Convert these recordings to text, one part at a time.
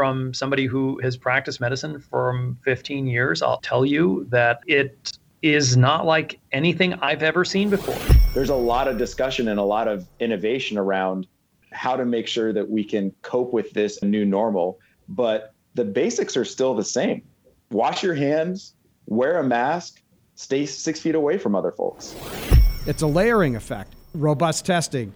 from somebody who has practiced medicine for 15 years, I'll tell you that it is not like anything I've ever seen before. There's a lot of discussion and a lot of innovation around how to make sure that we can cope with this new normal. But the basics are still the same wash your hands, wear a mask, stay six feet away from other folks. It's a layering effect. Robust testing,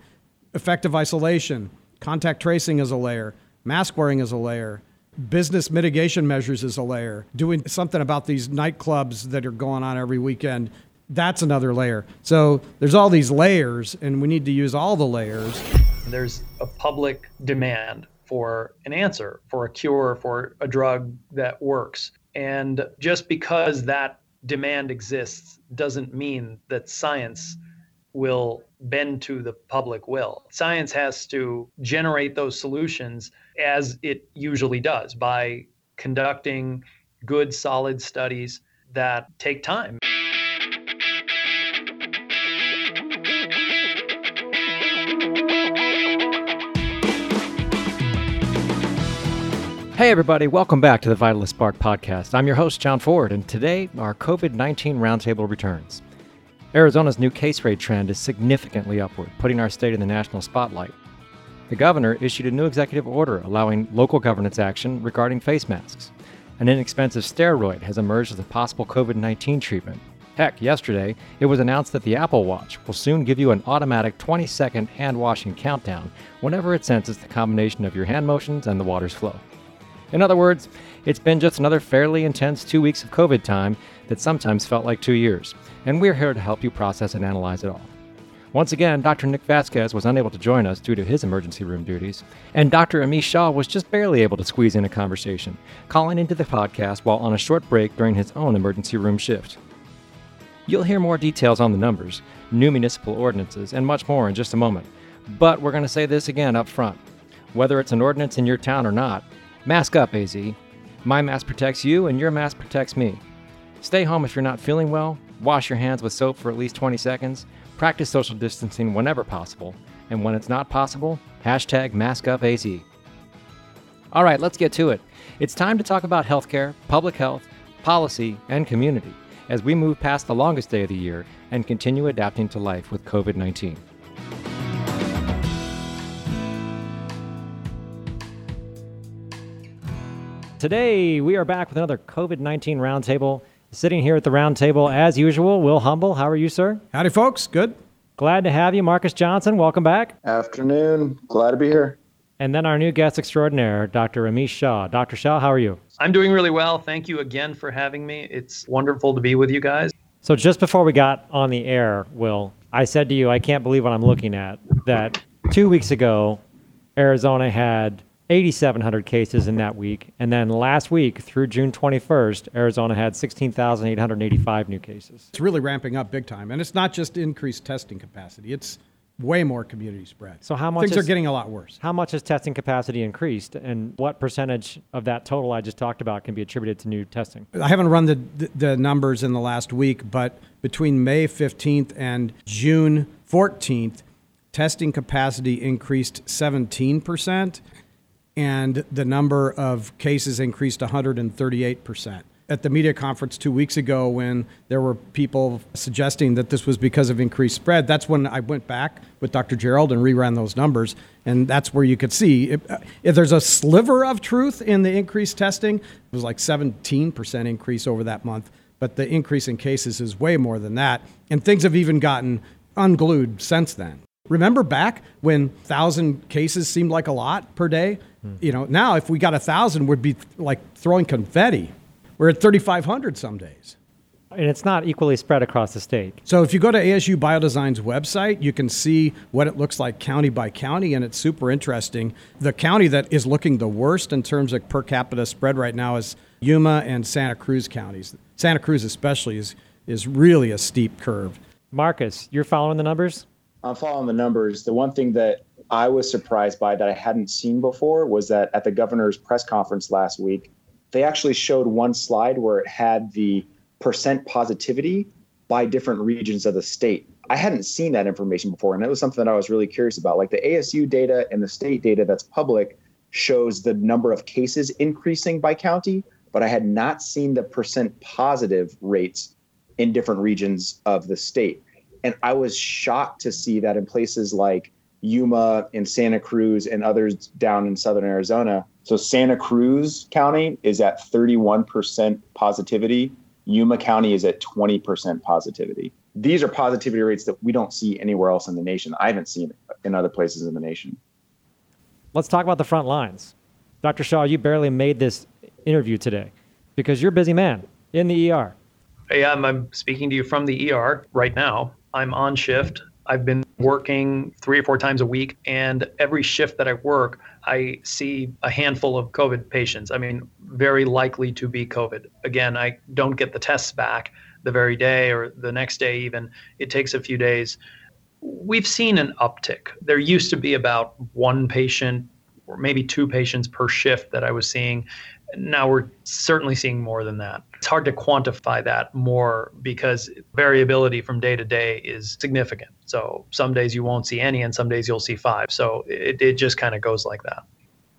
effective isolation, contact tracing is a layer, mask wearing is a layer, business mitigation measures is a layer, doing something about these nightclubs that are going on every weekend. That's another layer. So there's all these layers, and we need to use all the layers. There's a public demand for an answer, for a cure, for a drug that works. And just because that demand exists doesn't mean that science will bend to the public will. Science has to generate those solutions as it usually does by conducting good, solid studies that take time. Hey, everybody, welcome back to the Vitalyst Spark podcast. I'm your host, John Ford, and today our COVID 19 roundtable returns. Arizona's new case rate trend is significantly upward, putting our state in the national spotlight. The governor issued a new executive order allowing local governance action regarding face masks. An inexpensive steroid has emerged as a possible COVID 19 treatment. Heck, yesterday, it was announced that the Apple Watch will soon give you an automatic 20 second hand washing countdown whenever it senses the combination of your hand motions and the water's flow. In other words, it's been just another fairly intense two weeks of COVID time that sometimes felt like two years, and we're here to help you process and analyze it all. Once again, Dr. Nick Vasquez was unable to join us due to his emergency room duties, and Dr. Amish Shah was just barely able to squeeze in a conversation, calling into the podcast while on a short break during his own emergency room shift. You'll hear more details on the numbers, new municipal ordinances, and much more in just a moment. But we're going to say this again up front. Whether it's an ordinance in your town or not, Mask up, AZ. My mask protects you, and your mask protects me. Stay home if you're not feeling well, wash your hands with soap for at least 20 seconds, practice social distancing whenever possible, and when it's not possible, hashtag MaskUpAZ. All right, let's get to it. It's time to talk about healthcare, public health, policy, and community as we move past the longest day of the year and continue adapting to life with COVID 19. Today, we are back with another COVID 19 roundtable. Sitting here at the roundtable, as usual, Will Humble. How are you, sir? Howdy, folks. Good. Glad to have you. Marcus Johnson, welcome back. Afternoon. Glad to be here. And then our new guest extraordinaire, Dr. Amish Shah. Dr. Shah, how are you? I'm doing really well. Thank you again for having me. It's wonderful to be with you guys. So, just before we got on the air, Will, I said to you, I can't believe what I'm looking at, that two weeks ago, Arizona had 8,700 cases in that week. And then last week through June 21st, Arizona had 16,885 new cases. It's really ramping up big time. And it's not just increased testing capacity, it's way more community spread. So how much Things is, are getting a lot worse. How much has testing capacity increased, and what percentage of that total I just talked about can be attributed to new testing? I haven't run the, the, the numbers in the last week, but between May 15th and June 14th, testing capacity increased 17% and the number of cases increased 138%. At the media conference two weeks ago, when there were people suggesting that this was because of increased spread, that's when I went back with Dr. Gerald and reran those numbers. And that's where you could see if, if there's a sliver of truth in the increased testing, it was like 17% increase over that month. But the increase in cases is way more than that. And things have even gotten unglued since then. Remember back when 1,000 cases seemed like a lot per day? Hmm. You know, now if we got 1,000, we'd be like throwing confetti. We're at 3,500 some days. And it's not equally spread across the state. So if you go to ASU Biodesign's website, you can see what it looks like county by county, and it's super interesting. The county that is looking the worst in terms of per capita spread right now is Yuma and Santa Cruz counties. Santa Cruz, especially, is, is really a steep curve. Marcus, you're following the numbers? I'm following the numbers. The one thing that I was surprised by that I hadn't seen before was that at the governor's press conference last week, they actually showed one slide where it had the percent positivity by different regions of the state. I hadn't seen that information before, and it was something that I was really curious about. Like the ASU data and the state data that's public shows the number of cases increasing by county, but I had not seen the percent positive rates in different regions of the state. And I was shocked to see that in places like Yuma and Santa Cruz and others down in southern Arizona. So Santa Cruz County is at 31% positivity. Yuma County is at 20% positivity. These are positivity rates that we don't see anywhere else in the nation. I haven't seen it in other places in the nation. Let's talk about the front lines. Dr. Shah, you barely made this interview today because you're a busy man in the ER. Hey, I'm, I'm speaking to you from the ER right now. I'm on shift. I've been working three or four times a week, and every shift that I work, I see a handful of COVID patients. I mean, very likely to be COVID. Again, I don't get the tests back the very day or the next day, even. It takes a few days. We've seen an uptick. There used to be about one patient or maybe two patients per shift that I was seeing. Now we're certainly seeing more than that. It's hard to quantify that more because variability from day to day is significant. So some days you won't see any, and some days you'll see five. So it, it just kind of goes like that.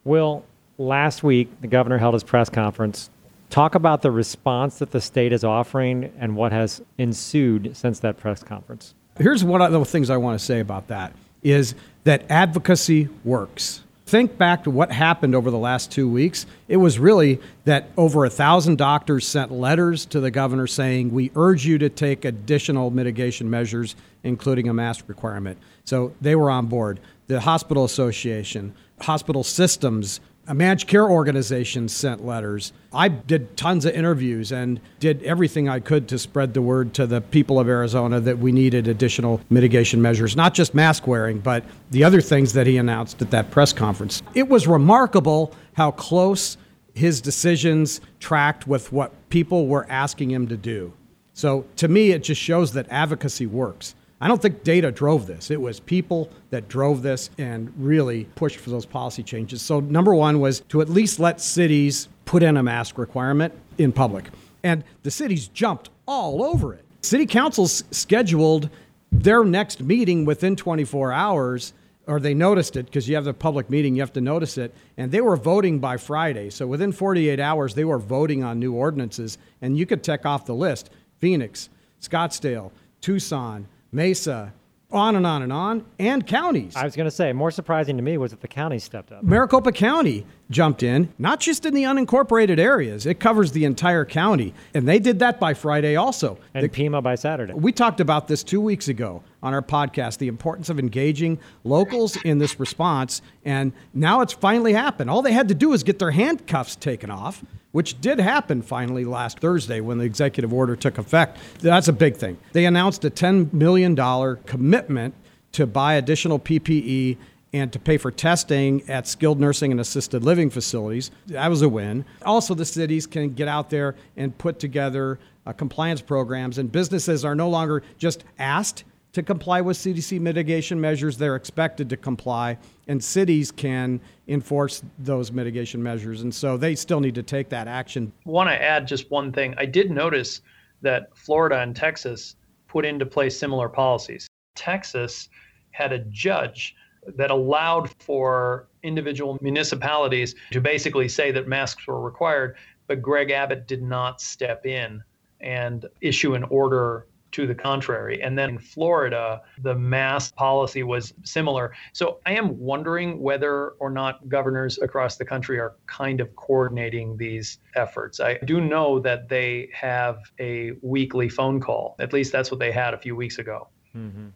Will, last week the governor held his press conference. Talk about the response that the state is offering and what has ensued since that press conference. Here's one of the things I want to say about that is that advocacy works think back to what happened over the last two weeks, it was really that over a thousand doctors sent letters to the governor saying, We urge you to take additional mitigation measures, including a mask requirement. So they were on board. The Hospital Association, hospital systems managed care organizations sent letters. I did tons of interviews and did everything I could to spread the word to the people of Arizona that we needed additional mitigation measures, not just mask wearing, but the other things that he announced at that press conference. It was remarkable how close his decisions tracked with what people were asking him to do. So to me, it just shows that advocacy works. I don't think data drove this. It was people that drove this and really pushed for those policy changes. So, number one was to at least let cities put in a mask requirement in public. And the cities jumped all over it. City councils scheduled their next meeting within 24 hours, or they noticed it because you have the public meeting, you have to notice it. And they were voting by Friday. So, within 48 hours, they were voting on new ordinances. And you could check off the list Phoenix, Scottsdale, Tucson, Mesa, on and on and on, and counties. I was going to say, more surprising to me was that the county stepped up. Maricopa County jumped in, not just in the unincorporated areas, it covers the entire county. And they did that by Friday also. And the, Pima by Saturday. We talked about this two weeks ago on our podcast the importance of engaging locals in this response. And now it's finally happened. All they had to do was get their handcuffs taken off which did happen finally last Thursday when the executive order took effect. That's a big thing. They announced a $10 million commitment to buy additional PPE and to pay for testing at skilled nursing and assisted living facilities. That was a win. Also, the cities can get out there and put together uh, compliance programs, and businesses are no longer just asked to comply with CDC mitigation measures, they're expected to comply, and cities can enforce those mitigation measures. And so they still need to take that action. I Want to add just one thing? I did notice that Florida and Texas put into place similar policies. Texas had a judge that allowed for individual municipalities to basically say that masks were required, but Greg Abbott did not step in and issue an order to the contrary. And then in Florida, the mask policy was similar. So I am wondering whether or not governors across the country are kind of coordinating these efforts. I do know that they have a weekly phone call. At least that's what they had a few weeks ago. Mm-hmm.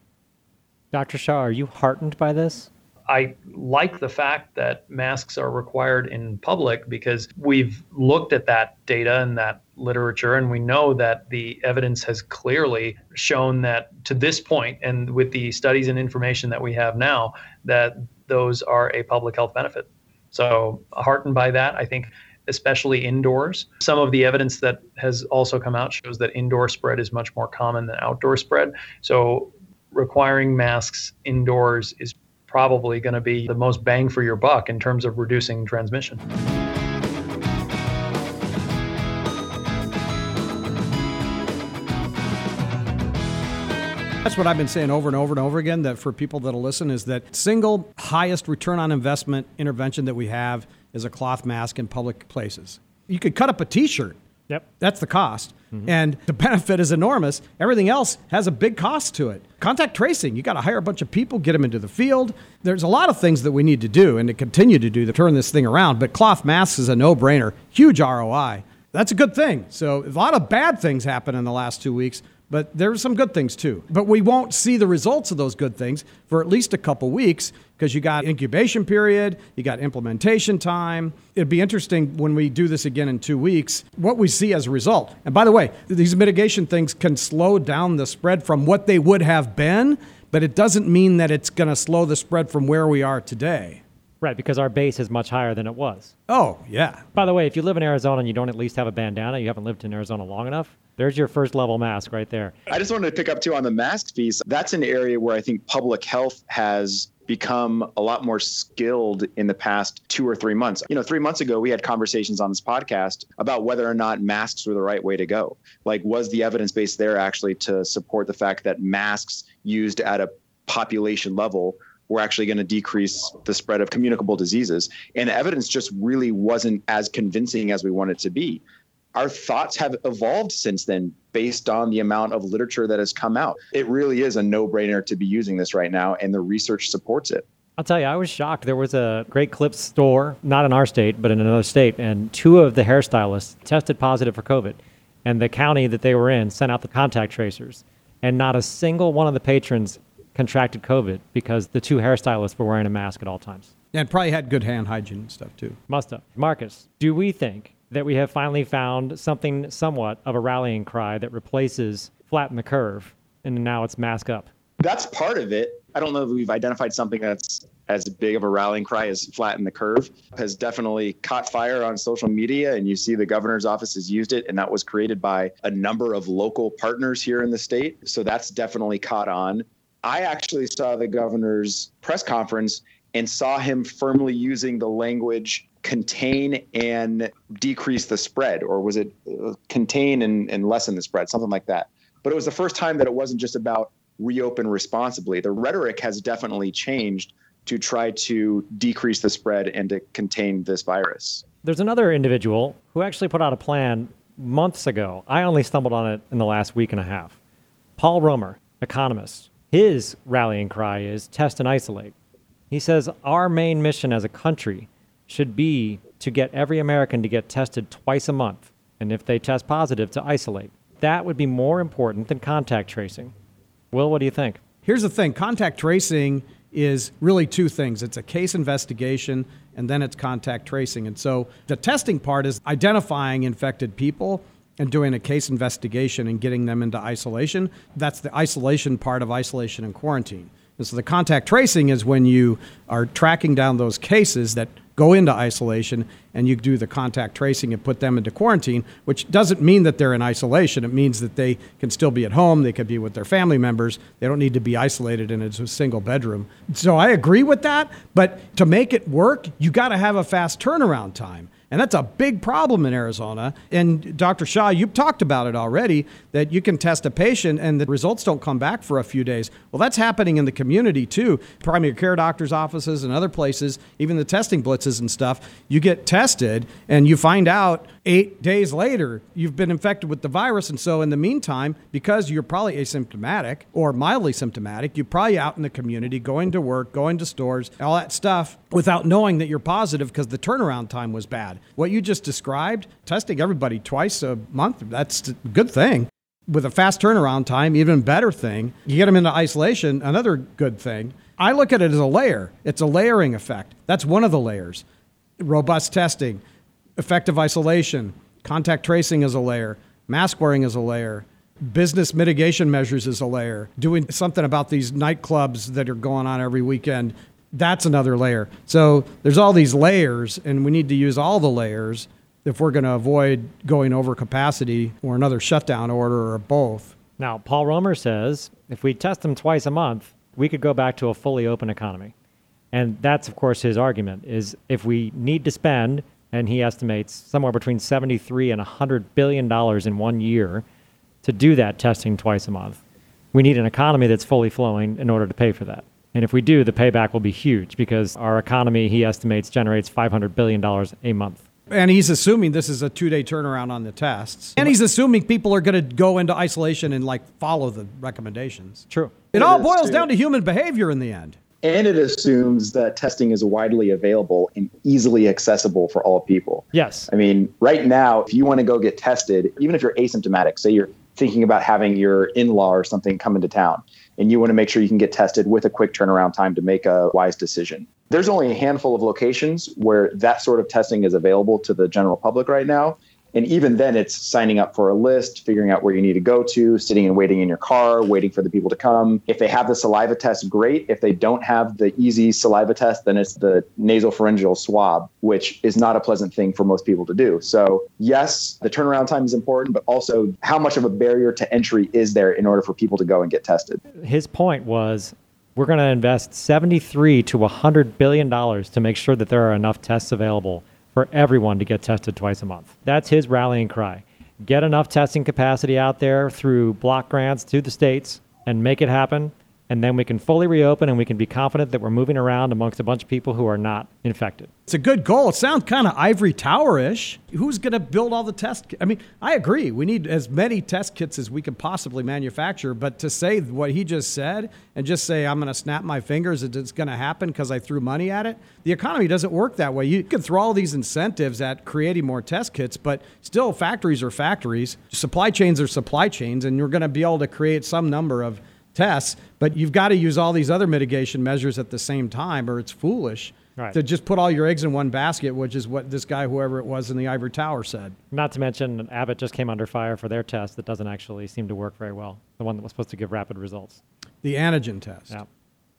Dr. Shah, are you heartened by this? I like the fact that masks are required in public because we've looked at that data and that literature, and we know that the evidence has clearly shown that to this point, and with the studies and information that we have now, that those are a public health benefit. So, heartened by that, I think especially indoors. Some of the evidence that has also come out shows that indoor spread is much more common than outdoor spread. So, requiring masks indoors is probably going to be the most bang for your buck in terms of reducing transmission. That's what I've been saying over and over and over again that for people that'll listen is that single highest return on investment intervention that we have is a cloth mask in public places. You could cut up a t-shirt. Yep. That's the cost. Mm-hmm. And the benefit is enormous. Everything else has a big cost to it. Contact tracing, you got to hire a bunch of people, get them into the field. There's a lot of things that we need to do and to continue to do to turn this thing around. But cloth masks is a no brainer, huge ROI. That's a good thing. So, a lot of bad things happened in the last two weeks, but there are some good things too. But we won't see the results of those good things for at least a couple weeks because you got incubation period, you got implementation time. It'd be interesting when we do this again in two weeks, what we see as a result. And by the way, these mitigation things can slow down the spread from what they would have been, but it doesn't mean that it's going to slow the spread from where we are today. Right, because our base is much higher than it was. Oh, yeah. By the way, if you live in Arizona and you don't at least have a bandana, you haven't lived in Arizona long enough, there's your first level mask right there. I just wanted to pick up too on the mask piece. That's an area where I think public health has become a lot more skilled in the past two or three months. You know, three months ago, we had conversations on this podcast about whether or not masks were the right way to go. Like, was the evidence base there actually to support the fact that masks used at a population level were actually going to decrease the spread of communicable diseases. And the evidence just really wasn't as convincing as we want it to be. Our thoughts have evolved since then based on the amount of literature that has come out. It really is a no brainer to be using this right now, and the research supports it. I'll tell you, I was shocked. There was a Great Clips store, not in our state, but in another state, and two of the hairstylists tested positive for COVID. And the county that they were in sent out the contact tracers. And not a single one of the patrons contracted COVID because the two hairstylists were wearing a mask at all times. And probably had good hand hygiene and stuff too. Must have. Marcus, do we think that we have finally found something somewhat of a rallying cry that replaces flatten the curve and now it's mask up? That's part of it. I don't know if we've identified something that's as big of a rallying cry as flatten the curve has definitely caught fire on social media and you see the governor's office has used it and that was created by a number of local partners here in the state so that's definitely caught on I actually saw the governor's press conference and saw him firmly using the language contain and decrease the spread, or was it uh, contain and, and lessen the spread, something like that. But it was the first time that it wasn't just about reopen responsibly. The rhetoric has definitely changed to try to decrease the spread and to contain this virus. There's another individual who actually put out a plan months ago. I only stumbled on it in the last week and a half. Paul Romer, economist, his rallying cry is test and isolate. He says our main mission as a country should be to get every American to get tested twice a month, and if they test positive, to isolate. That would be more important than contact tracing. Will, what do you think? Here's the thing contact tracing is really two things it's a case investigation and then it's contact tracing. And so the testing part is identifying infected people and doing a case investigation and getting them into isolation. That's the isolation part of isolation and quarantine. And so the contact tracing is when you are tracking down those cases that go into isolation and you do the contact tracing and put them into quarantine, which doesn't mean that they're in isolation. It means that they can still be at home, they could be with their family members, they don't need to be isolated in a single bedroom. So I agree with that, but to make it work, you got to have a fast turnaround time. And that's a big problem in Arizona. And Dr. Shah, you've talked about it already that you can test a patient and the results don't come back for a few days. Well, that's happening in the community too. Primary care doctors' offices and other places, even the testing blitzes and stuff. You get tested and you find out eight days later you've been infected with the virus. And so, in the meantime, because you're probably asymptomatic or mildly symptomatic, you're probably out in the community, going to work, going to stores, all that stuff without knowing that you're positive because the turnaround time was bad. What you just described, testing everybody twice a month, that's a good thing. With a fast turnaround time, even better thing. You get them into isolation, another good thing. I look at it as a layer. It's a layering effect. That's one of the layers. Robust testing, effective isolation, contact tracing is a layer, mask wearing is a layer, business mitigation measures is a layer, doing something about these nightclubs that are going on every weekend. That's another layer. So there's all these layers, and we need to use all the layers if we're going to avoid going over capacity or another shutdown order or both. Now, Paul Romer says if we test them twice a month, we could go back to a fully open economy. And that's, of course, his argument is if we need to spend and he estimates somewhere between 73 and 100 billion dollars in one year to do that testing twice a month. We need an economy that's fully flowing in order to pay for that. And if we do, the payback will be huge because our economy, he estimates, generates $500 billion a month. And he's assuming this is a two day turnaround on the tests. And he's assuming people are going to go into isolation and like follow the recommendations. True. It all boils down to human behavior in the end. And it assumes that testing is widely available and easily accessible for all people. Yes. I mean, right now, if you want to go get tested, even if you're asymptomatic, say you're thinking about having your in law or something come into town, and you want to make sure you can get tested with a quick turnaround time to make a wise decision. There's only a handful of locations where that sort of testing is available to the general public right now. And even then, it's signing up for a list, figuring out where you need to go to, sitting and waiting in your car, waiting for the people to come. If they have the saliva test, great. If they don't have the easy saliva test, then it's the nasal pharyngeal swab, which is not a pleasant thing for most people to do. So, yes, the turnaround time is important, but also how much of a barrier to entry is there in order for people to go and get tested? His point was we're going to invest 73 to 100 billion dollars to make sure that there are enough tests available for everyone to get tested twice a month. That's his rallying cry. Get enough testing capacity out there through block grants to the states and make it happen. And then we can fully reopen and we can be confident that we're moving around amongst a bunch of people who are not infected. It's a good goal. It sounds kind of ivory tower ish. Who's going to build all the test? I mean, I agree. We need as many test kits as we can possibly manufacture. But to say what he just said and just say, I'm going to snap my fingers, it's going to happen because I threw money at it, the economy doesn't work that way. You can throw all these incentives at creating more test kits, but still, factories are factories, supply chains are supply chains, and you're going to be able to create some number of tests, but you've got to use all these other mitigation measures at the same time, or it's foolish Right. to just put all your eggs in one basket, which is what this guy, whoever it was in the ivory tower, said. Not to mention, Abbott just came under fire for their test that doesn't actually seem to work very well. The one that was supposed to give rapid results. The antigen test. Yeah.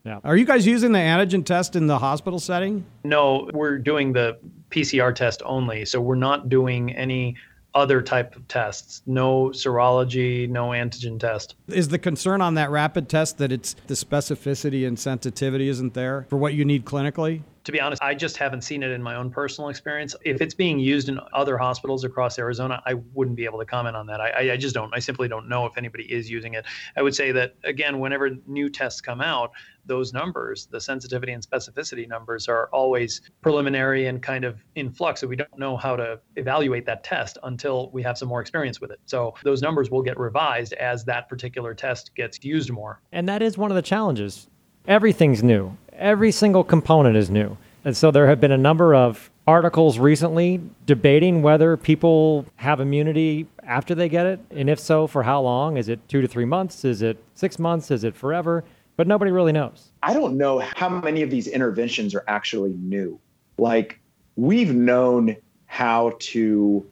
Yeah. Are you guys using the antigen test in the hospital setting? No, we're doing the PCR test only. So we're not doing any other type of tests. No serology, no antigen test. Is the concern on that rapid test that it's the specificity and sensitivity isn't there for what you need clinically? To be honest, I just haven't seen it in my own personal experience. If it's being used in other hospitals across Arizona, I wouldn't be able to comment on that. I, I just don't. I simply don't know if anybody is using it. I would say that, again, whenever new tests come out, those numbers, the sensitivity and specificity numbers, are always preliminary and kind of in flux. So we don't know how to evaluate that test until we have some more experience with it. So those numbers will get revised as that particular test gets used more. And that is one of the challenges. Everything's new. Every single component is new. And so there have been a number of articles recently debating whether people have immunity after they get it. And if so, for how long? Is it two to three months? Is it six months? Is it forever? But nobody really knows. I don't know how many of these interventions are actually new. Like, we've known how to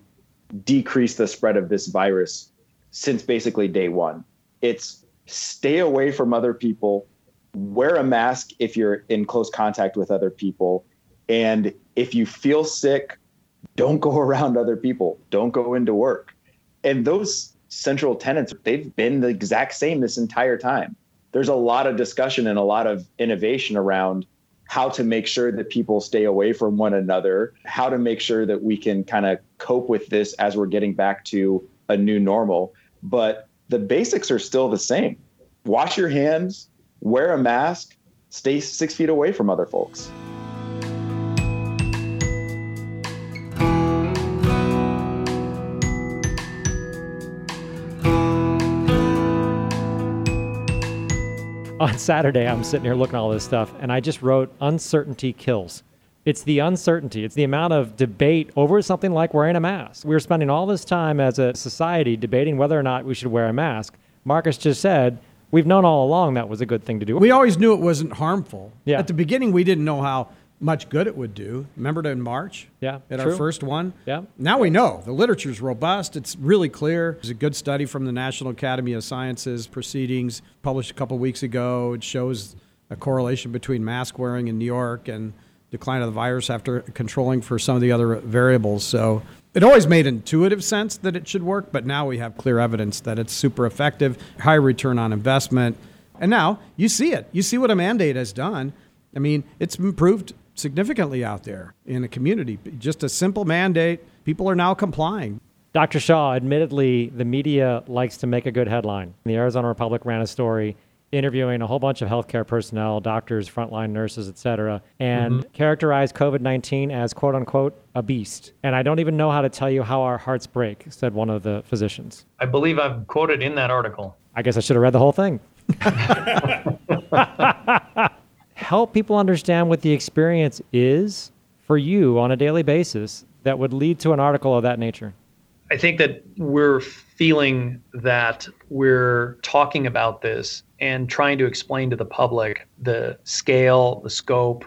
decrease the spread of this virus since basically day one. It's stay away from other people, wear a mask if you're in close contact with other people, and if you feel sick, don't go around other people, don't go into work. And those central tenets, they've been the exact same this entire time. There's a lot of discussion and a lot of innovation around how to make sure that people stay away from one another, how to make sure that we can kind of cope with this as we're getting back to a new normal. But the basics are still the same. Wash your hands, wear a mask, stay six feet away from other folks. On Saturday, I'm sitting here looking at all this stuff, and I just wrote uncertainty kills. It's the uncertainty. It's the amount of debate over something like wearing a mask. We're spending all this time as a society debating whether or not we should wear a mask. Marcus just said, we've known all along that was a good thing to do. We always knew it wasn't harmful. Yeah. At the beginning, we didn't know how much good it would do. Remember in March? Yeah, At true. our first one? Yeah. Now we know. The literature is robust. It's really clear. There's a good study from the National Academy of Sciences proceedings published a couple weeks ago. It shows a correlation between mask wearing in New York and decline of the virus after controlling for some of the other variables. So it always made intuitive sense that it should work, but now we have clear evidence that it's super effective, high return on investment. And now you see it. You see what a mandate has done. I mean, it's improved significantly out there in the community. Just a simple mandate. People are now complying. Dr. Shah, admittedly, the media likes to make a good headline. The Arizona Republic ran a story interviewing a whole bunch of healthcare personnel, doctors, frontline nurses, et cetera, and mm-hmm. characterized COVID 19 as quote unquote a beast. And I don't even know how to tell you how our hearts break, said one of the physicians. I believe I've quoted in that article. I guess I should have read the whole thing. Help people understand what the experience is for you on a daily basis that would lead to an article of that nature. I think that we're feeling that we're talking about this and trying to explain to the public the scale, the scope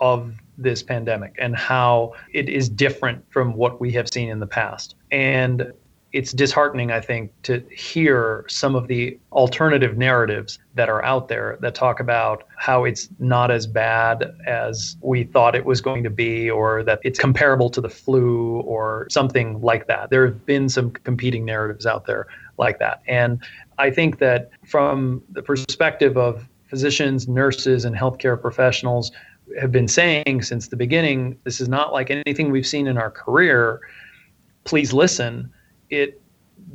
of this pandemic and how it is different from what we have seen in the past. And it's disheartening, I think, to hear some of the alternative narratives that are out there that talk about how it's not as bad as we thought it was going to be, or that it's comparable to the flu, or something like that. There have been some competing narratives out there like that. And I think that from the perspective of physicians, nurses, and healthcare professionals, have been saying since the beginning this is not like anything we've seen in our career. Please listen it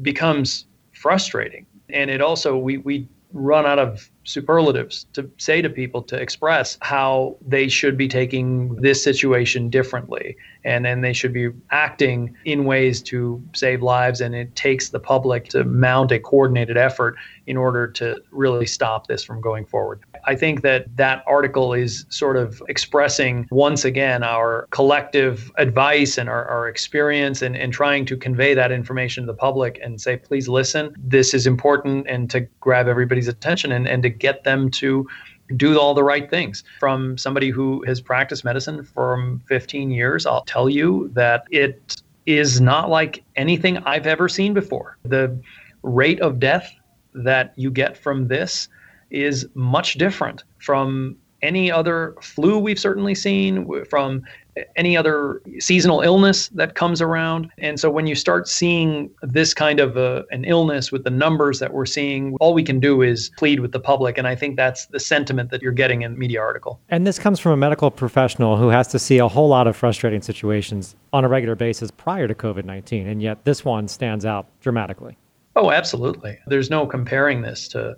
becomes frustrating. And it also, we, we run out of superlatives to say to people to express how they should be taking this situation differently. And then they should be acting in ways to save lives. And it takes the public to mount a coordinated effort in order to really stop this from going forward i think that that article is sort of expressing once again our collective advice and our, our experience and, and trying to convey that information to the public and say please listen this is important and to grab everybody's attention and, and to get them to do all the right things. From somebody who has practiced medicine for 15 years, I'll tell you that it is not like anything I've ever seen before. The rate of death that you get from this is much different from any other flu we've certainly seen, from any other seasonal illness that comes around. And so when you start seeing this kind of a, an illness with the numbers that we're seeing, all we can do is plead with the public. And I think that's the sentiment that you're getting in the media article. And this comes from a medical professional who has to see a whole lot of frustrating situations on a regular basis prior to COVID 19. And yet this one stands out dramatically. Oh, absolutely. There's no comparing this to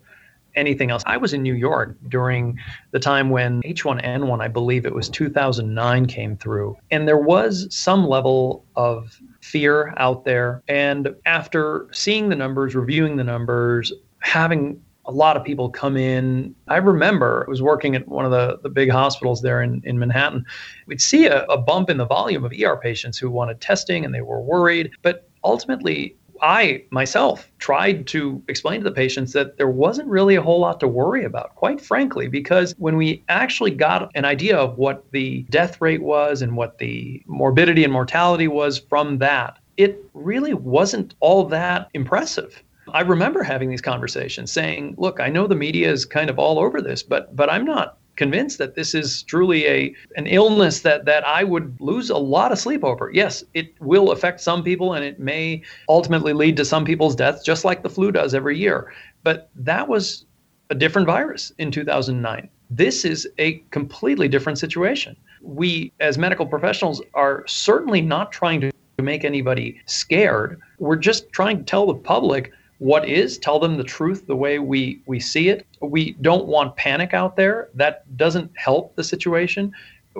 anything else. I was in New York during the time when H1N1, I believe it was 2009, came through. And there was some level of fear out there. And after seeing the numbers, reviewing the numbers, having a lot of people come in. I remember I was working at one of the, the big hospitals there in, in Manhattan. We'd see a, a bump in the volume of ER patients who wanted testing and they were worried. But ultimately, I myself tried to explain to the patients that there wasn't really a whole lot to worry about, quite frankly, because when we actually got an idea of what the death rate was and what the morbidity and mortality was from that, it really wasn't all that impressive. I remember having these conversations saying, look, I know the media is kind of all over this, but but I'm not convinced that this is truly a an illness that that I would lose a lot of sleep over. Yes, it will affect some people and it may ultimately lead to some people's deaths just like the flu does every year. But that was a different virus in 2009. This is a completely different situation. We as medical professionals are certainly not trying to make anybody scared. We're just trying to tell the public what is, tell them the truth the way we, we see it. We don't want panic out there. That doesn't help the situation.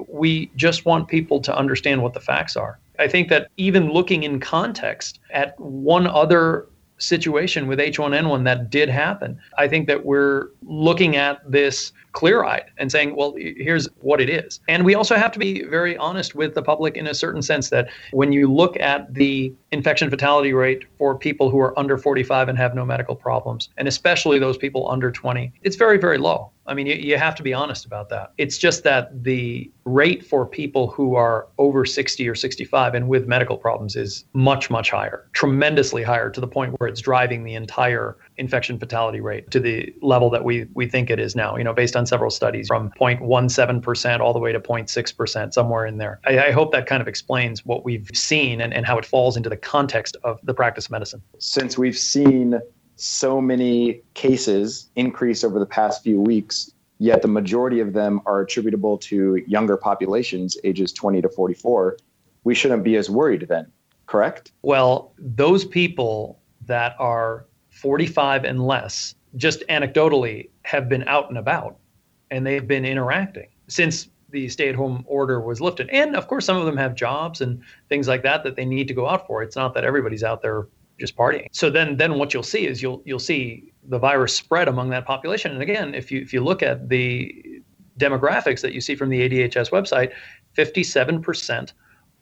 We just want people to understand what the facts are. I think that even looking in context at one other situation with H1N1 that did happen, I think that we're looking at this clear eyed and saying, well, here's what it is. And we also have to be very honest with the public in a certain sense that when you look at the infection fatality rate for people who are under 45 and have no medical problems, and especially those people under 20, it's very, very low. I mean, you, you have to be honest about that. It's just that the rate for people who are over 60 or 65 and with medical problems is much, much higher, tremendously higher to the point where it's driving the entire infection fatality rate to the level that we, we think it is now, you know, based on several studies from 0.17% all the way to 0.6%, somewhere in there. I, I hope that kind of explains what we've seen and, and how it falls into the context of the practice of medicine. Since we've seen so many cases increase over the past few weeks, yet the majority of them are attributable to younger populations, ages 20 to 44, we shouldn't be as worried then. correct? Well, those people that are 45 and less, just anecdotally, have been out and about and they've been interacting since the stay at home order was lifted. And of course, some of them have jobs and things like that that they need to go out for. It's not that everybody's out there just partying. So then then what you'll see is you'll you'll see the virus spread among that population. And again, if you if you look at the demographics that you see from the ADHS website, 57%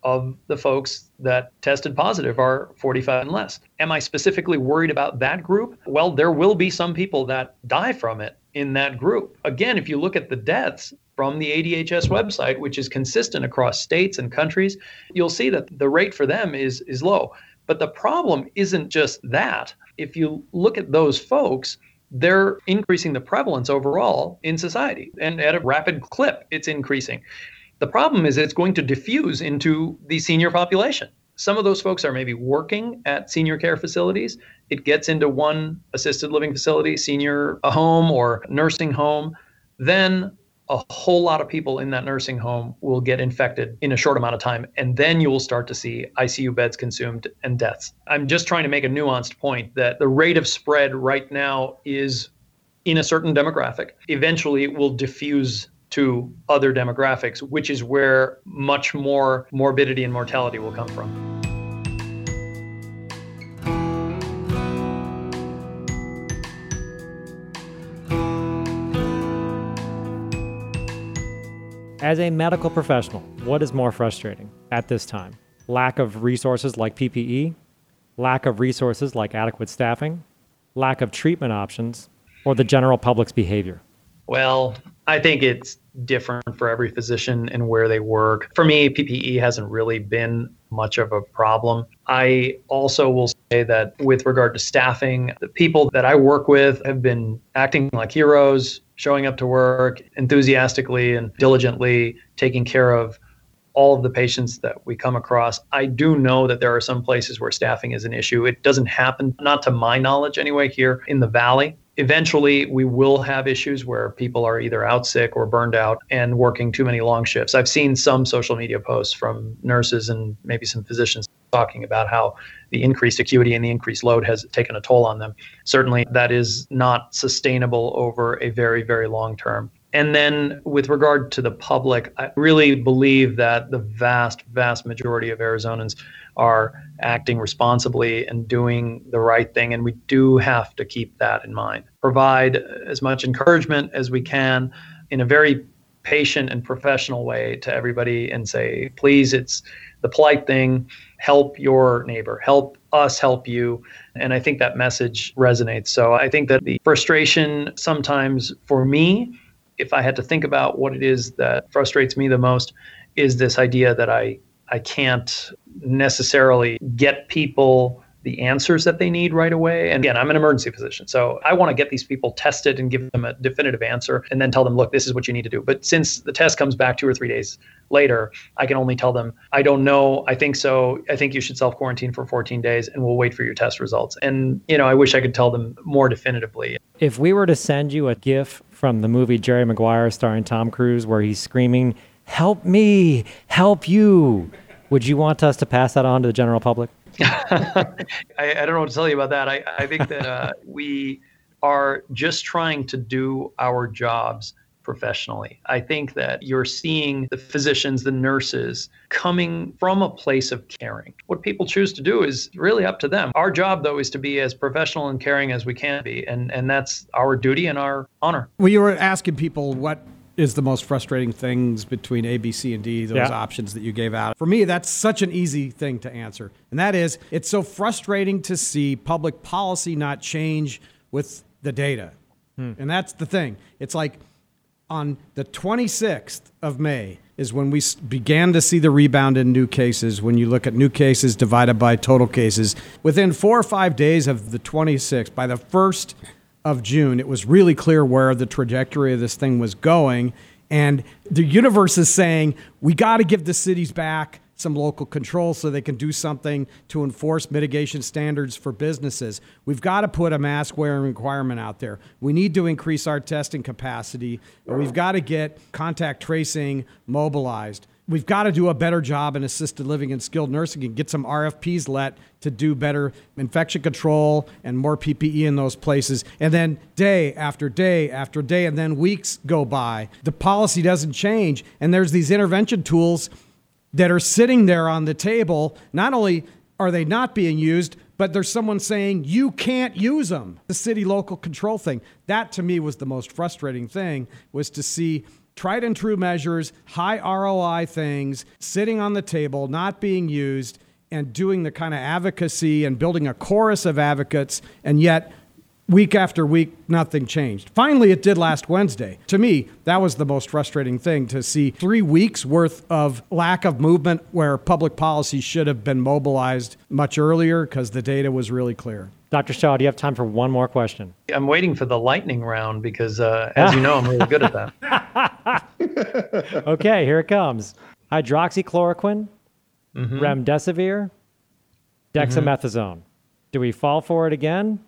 of the folks that tested positive are 45 and less. Am I specifically worried about that group? Well, there will be some people that die from it in that group. Again, if you look at the deaths from the ADHS website, which is consistent across states and countries, you'll see that the rate for them is is low. But the problem isn't just that. If you look at those folks, they're increasing the prevalence overall in society and at a rapid clip it's increasing. The problem is it's going to diffuse into the senior population. Some of those folks are maybe working at senior care facilities. It gets into one assisted living facility, senior home or nursing home. Then a whole lot of people in that nursing home will get infected in a short amount of time. And then you will start to see ICU beds consumed and deaths. I'm just trying to make a nuanced point that the rate of spread right now is in a certain demographic. Eventually, it will diffuse to other demographics, which is where much more morbidity and mortality will come from. As a medical professional, what is more frustrating at this time? Lack of resources like PPE, lack of resources like adequate staffing, lack of treatment options, or the general public's behavior? Well, I think it's different for every physician and where they work. For me, PPE hasn't really been much of a problem. I also will say that with regard to staffing, the people that I work with have been acting like heroes, showing up to work enthusiastically and diligently, taking care of all of the patients that we come across. I do know that there are some places where staffing is an issue. It doesn't happen, not to my knowledge anyway, here in the Valley. Eventually, we will have issues where people are either out sick or burned out and working too many long shifts. I've seen some social media posts from nurses and maybe some physicians talking about how the increased acuity and the increased load has taken a toll on them. Certainly, that is not sustainable over a very, very long term. And then, with regard to the public, I really believe that the vast, vast majority of Arizonans are acting responsibly and doing the right thing. And we do have to keep that in mind. Provide as much encouragement as we can in a very patient and professional way to everybody and say, please, it's the polite thing help your neighbor, help us help you. And I think that message resonates. So I think that the frustration sometimes for me, if I had to think about what it is that frustrates me the most, is this idea that I I can't necessarily get people the answers that they need right away. And again, I'm an emergency physician. So I want to get these people tested and give them a definitive answer and then tell them, look, this is what you need to do. But since the test comes back two or three days later, I can only tell them, I don't know. I think so. I think you should self quarantine for 14 days and we'll wait for your test results. And, you know, I wish I could tell them more definitively. If we were to send you a GIF from the movie Jerry Maguire starring Tom Cruise where he's screaming, help me, help you, would you want us to pass that on to the general public? I, I, don't know what to tell you about that. I, I think that uh, we are just trying to do our jobs professionally. I think that you're seeing the physicians, the nurses coming from a place of caring. What people choose to do is really up to them. Our job, though, is to be as professional and caring as we can be. And, and that's our duty and our honor. Well, you were asking people what is the most frustrating things between A, B, C, and D, those yeah. options that you gave out. For me, that's such an easy thing to answer. And that is, it's so frustrating to see public policy not change with the data. Hmm. And that's the thing. It's like on the 26th of May is when we began to see the rebound in new cases. When you look at new cases divided by total cases, within four or five days of the 26th, by the first of June, it was really clear where the trajectory of this thing was going. And the universe is saying, we got to give the cities back some local control so they can do something to enforce mitigation standards for businesses. We've got to put a mask wearing requirement out there. We need to increase our testing capacity. We've got to get contact tracing mobilized. We've got to do a better job in assisted living and skilled nursing and get some RFPs let to do better infection control and more PPE in those places. And then day after day after day, and then weeks go by. The policy doesn't change. And there's these intervention tools that are sitting there on the table. Not only are they not being used, but there's someone saying you can't use them. The city local control thing. That to me was the most frustrating thing was to see tried and true measures, high ROI things sitting on the table, not being used, and doing the kind of advocacy and building a chorus of advocates, and yet week after week, nothing changed. Finally, it did last Wednesday. To me, that was the most frustrating thing to see three weeks worth of lack of movement where public policy should have been mobilized much earlier because the data was really clear. Dr. Shah, do you have time for one more question? I'm waiting for the lightning round because, uh, as you know, I'm really good at that. okay, here it comes hydroxychloroquine, mm-hmm. remdesivir, dexamethasone. Mm-hmm. Do we fall for it again?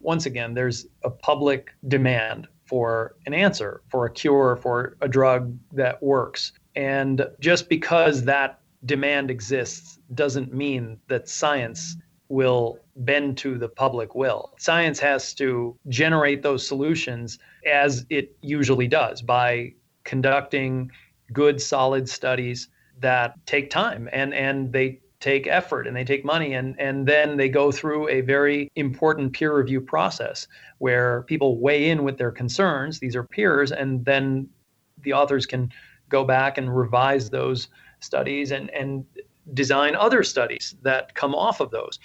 Once again, there's a public demand for an answer, for a cure, for a drug that works. And just because that demand exists doesn't mean that science will bend to the public will. Science has to generate those solutions as it usually does by conducting good solid studies that take time and and they take effort and they take money and and then they go through a very important peer review process where people weigh in with their concerns these are peers and then the authors can go back and revise those studies and and design other studies that come off of those.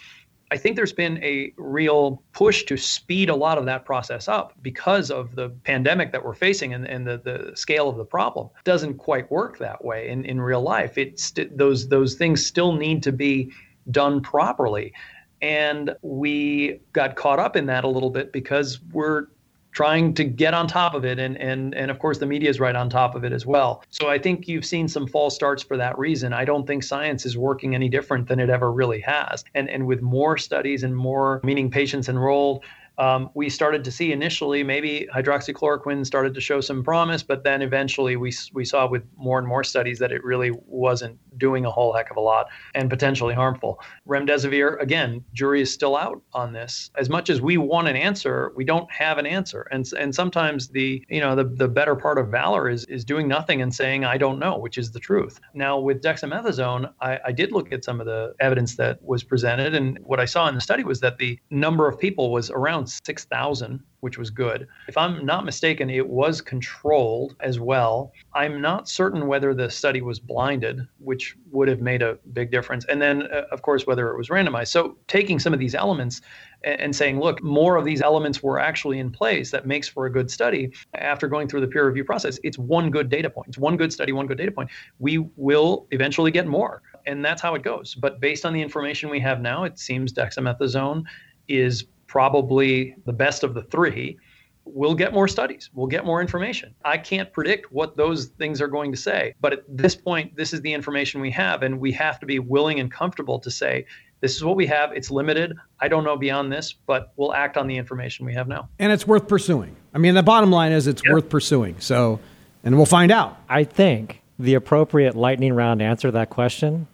I think there's been a real push to speed a lot of that process up because of the pandemic that we're facing and, and the, the scale of the problem. It doesn't quite work that way in, in real life. It's those those things still need to be done properly. And we got caught up in that a little bit because we're trying to get on top of it and and and of course the media is right on top of it as well. So i think you've seen some false starts for that reason. I don't think science is working any different than it ever really has. And and with more studies and more meaning patients enrolled um, we started to see initially maybe hydroxychloroquine started to show some promise, but then eventually we, we saw with more and more studies that it really wasn't doing a whole heck of a lot and potentially harmful. Remdesivir, again, jury is still out on this. As much as we want an answer, we don't have an answer. And, and sometimes the, you know, the, the better part of valor is, is doing nothing and saying, I don't know, which is the truth. Now with dexamethasone, I, I did look at some of the evidence that was presented. And what I saw in the study was that the number of people was around around 6,000, which was good. If I'm not mistaken, it was controlled as well. I'm not certain whether the study was blinded, which would have made a big difference. And then, uh, of course, whether it was randomized. So, taking some of these elements and, and saying, look, more of these elements were actually in place that makes for a good study after going through the peer review process, it's one good data point. It's one good study, one good data point. We will eventually get more. And that's how it goes. But based on the information we have now, it seems dexamethasone is probably the best of the three, we'll get more studies, we'll get more information. I can't predict what those things are going to say, but at this point, this is the information we have, and we have to be willing and comfortable to say, this is what we have. It's limited. I don't know beyond this, but we'll act on the information we have now. And it's worth pursuing. I mean, the bottom line is it's yep. worth pursuing. So, and we'll find out. I think the appropriate lightning round answer to that question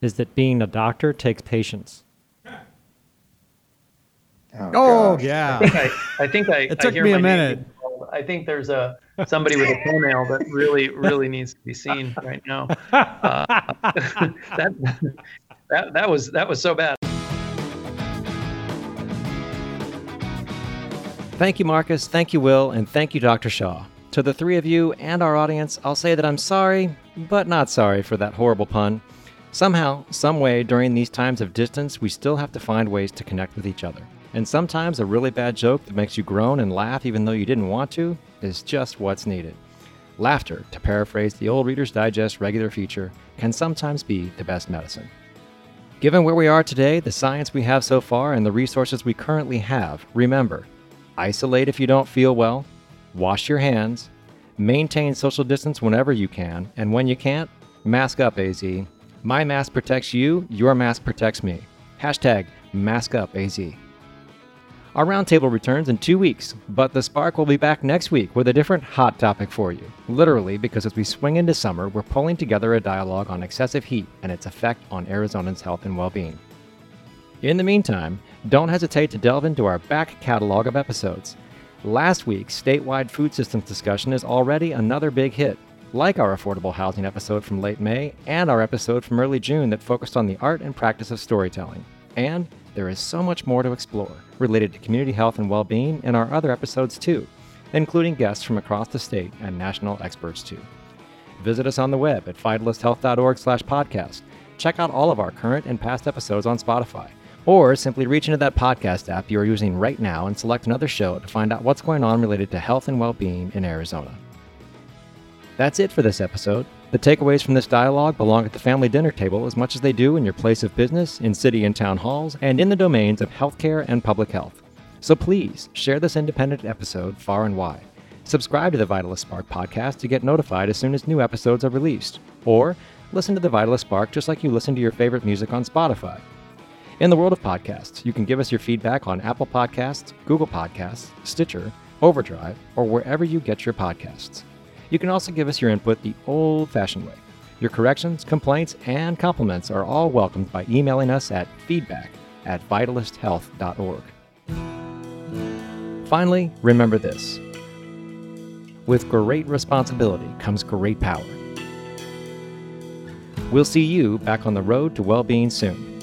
is that being a doctor takes patience. Oh, oh yeah. I think I, I, think I it took I me a minute. I think there's a somebody with a toenail that really, really needs to be seen right now. Uh, that, that that was that was so bad. Thank you, Marcus. Thank you, Will, and thank you, Dr. Shah. To the three of you and our audience, I'll say that I'm sorry, but not sorry for that horrible pun. Somehow, some way, during these times of distance, we still have to find ways to connect with each other. And sometimes a really bad joke that makes you groan and laugh even though you didn't want to is just what's needed. Laughter, to paraphrase the old Reader's Digest regular feature, can sometimes be the best medicine. Given where we are today, the science we have so far, and the resources we currently have, remember isolate if you don't feel well, wash your hands, maintain social distance whenever you can, and when you can't, mask up, AZ. My mask protects you, your mask protects me. Hashtag mask up, AZ. Our roundtable returns in two weeks, but the Spark will be back next week with a different hot topic for you. Literally, because as we swing into summer, we're pulling together a dialogue on excessive heat and its effect on Arizonans' health and well being. In the meantime, don't hesitate to delve into our back catalog of episodes. Last week's statewide food systems discussion is already another big hit, like our affordable housing episode from late May and our episode from early June that focused on the art and practice of storytelling. And there is so much more to explore related to community health and well being in our other episodes too, including guests from across the state and national experts too. Visit us on the web at vitalysthealth.org slash podcast. Check out all of our current and past episodes on Spotify. Or simply reach into that podcast app you are using right now and select another show to find out what's going on related to health and well being in Arizona. That's it for this episode. The takeaways from this dialogue belong at the family dinner table as much as they do in your place of business, in city and town halls, and in the domains of healthcare and public health. So please share this independent episode far and wide. Subscribe to the Vitalyst Spark podcast to get notified as soon as new episodes are released. Or listen to the Vitalyst Spark just like you listen to your favorite music on Spotify. In the world of podcasts, you can give us your feedback on Apple Podcasts, Google Podcasts, Stitcher, Overdrive, or wherever you get your podcasts. You can also give us your input the old fashioned way. Your corrections, complaints, and compliments are all welcomed by emailing us at feedback at vitalysthealth.org. Finally, remember this with great responsibility comes great power. We'll see you back on the road to well being soon.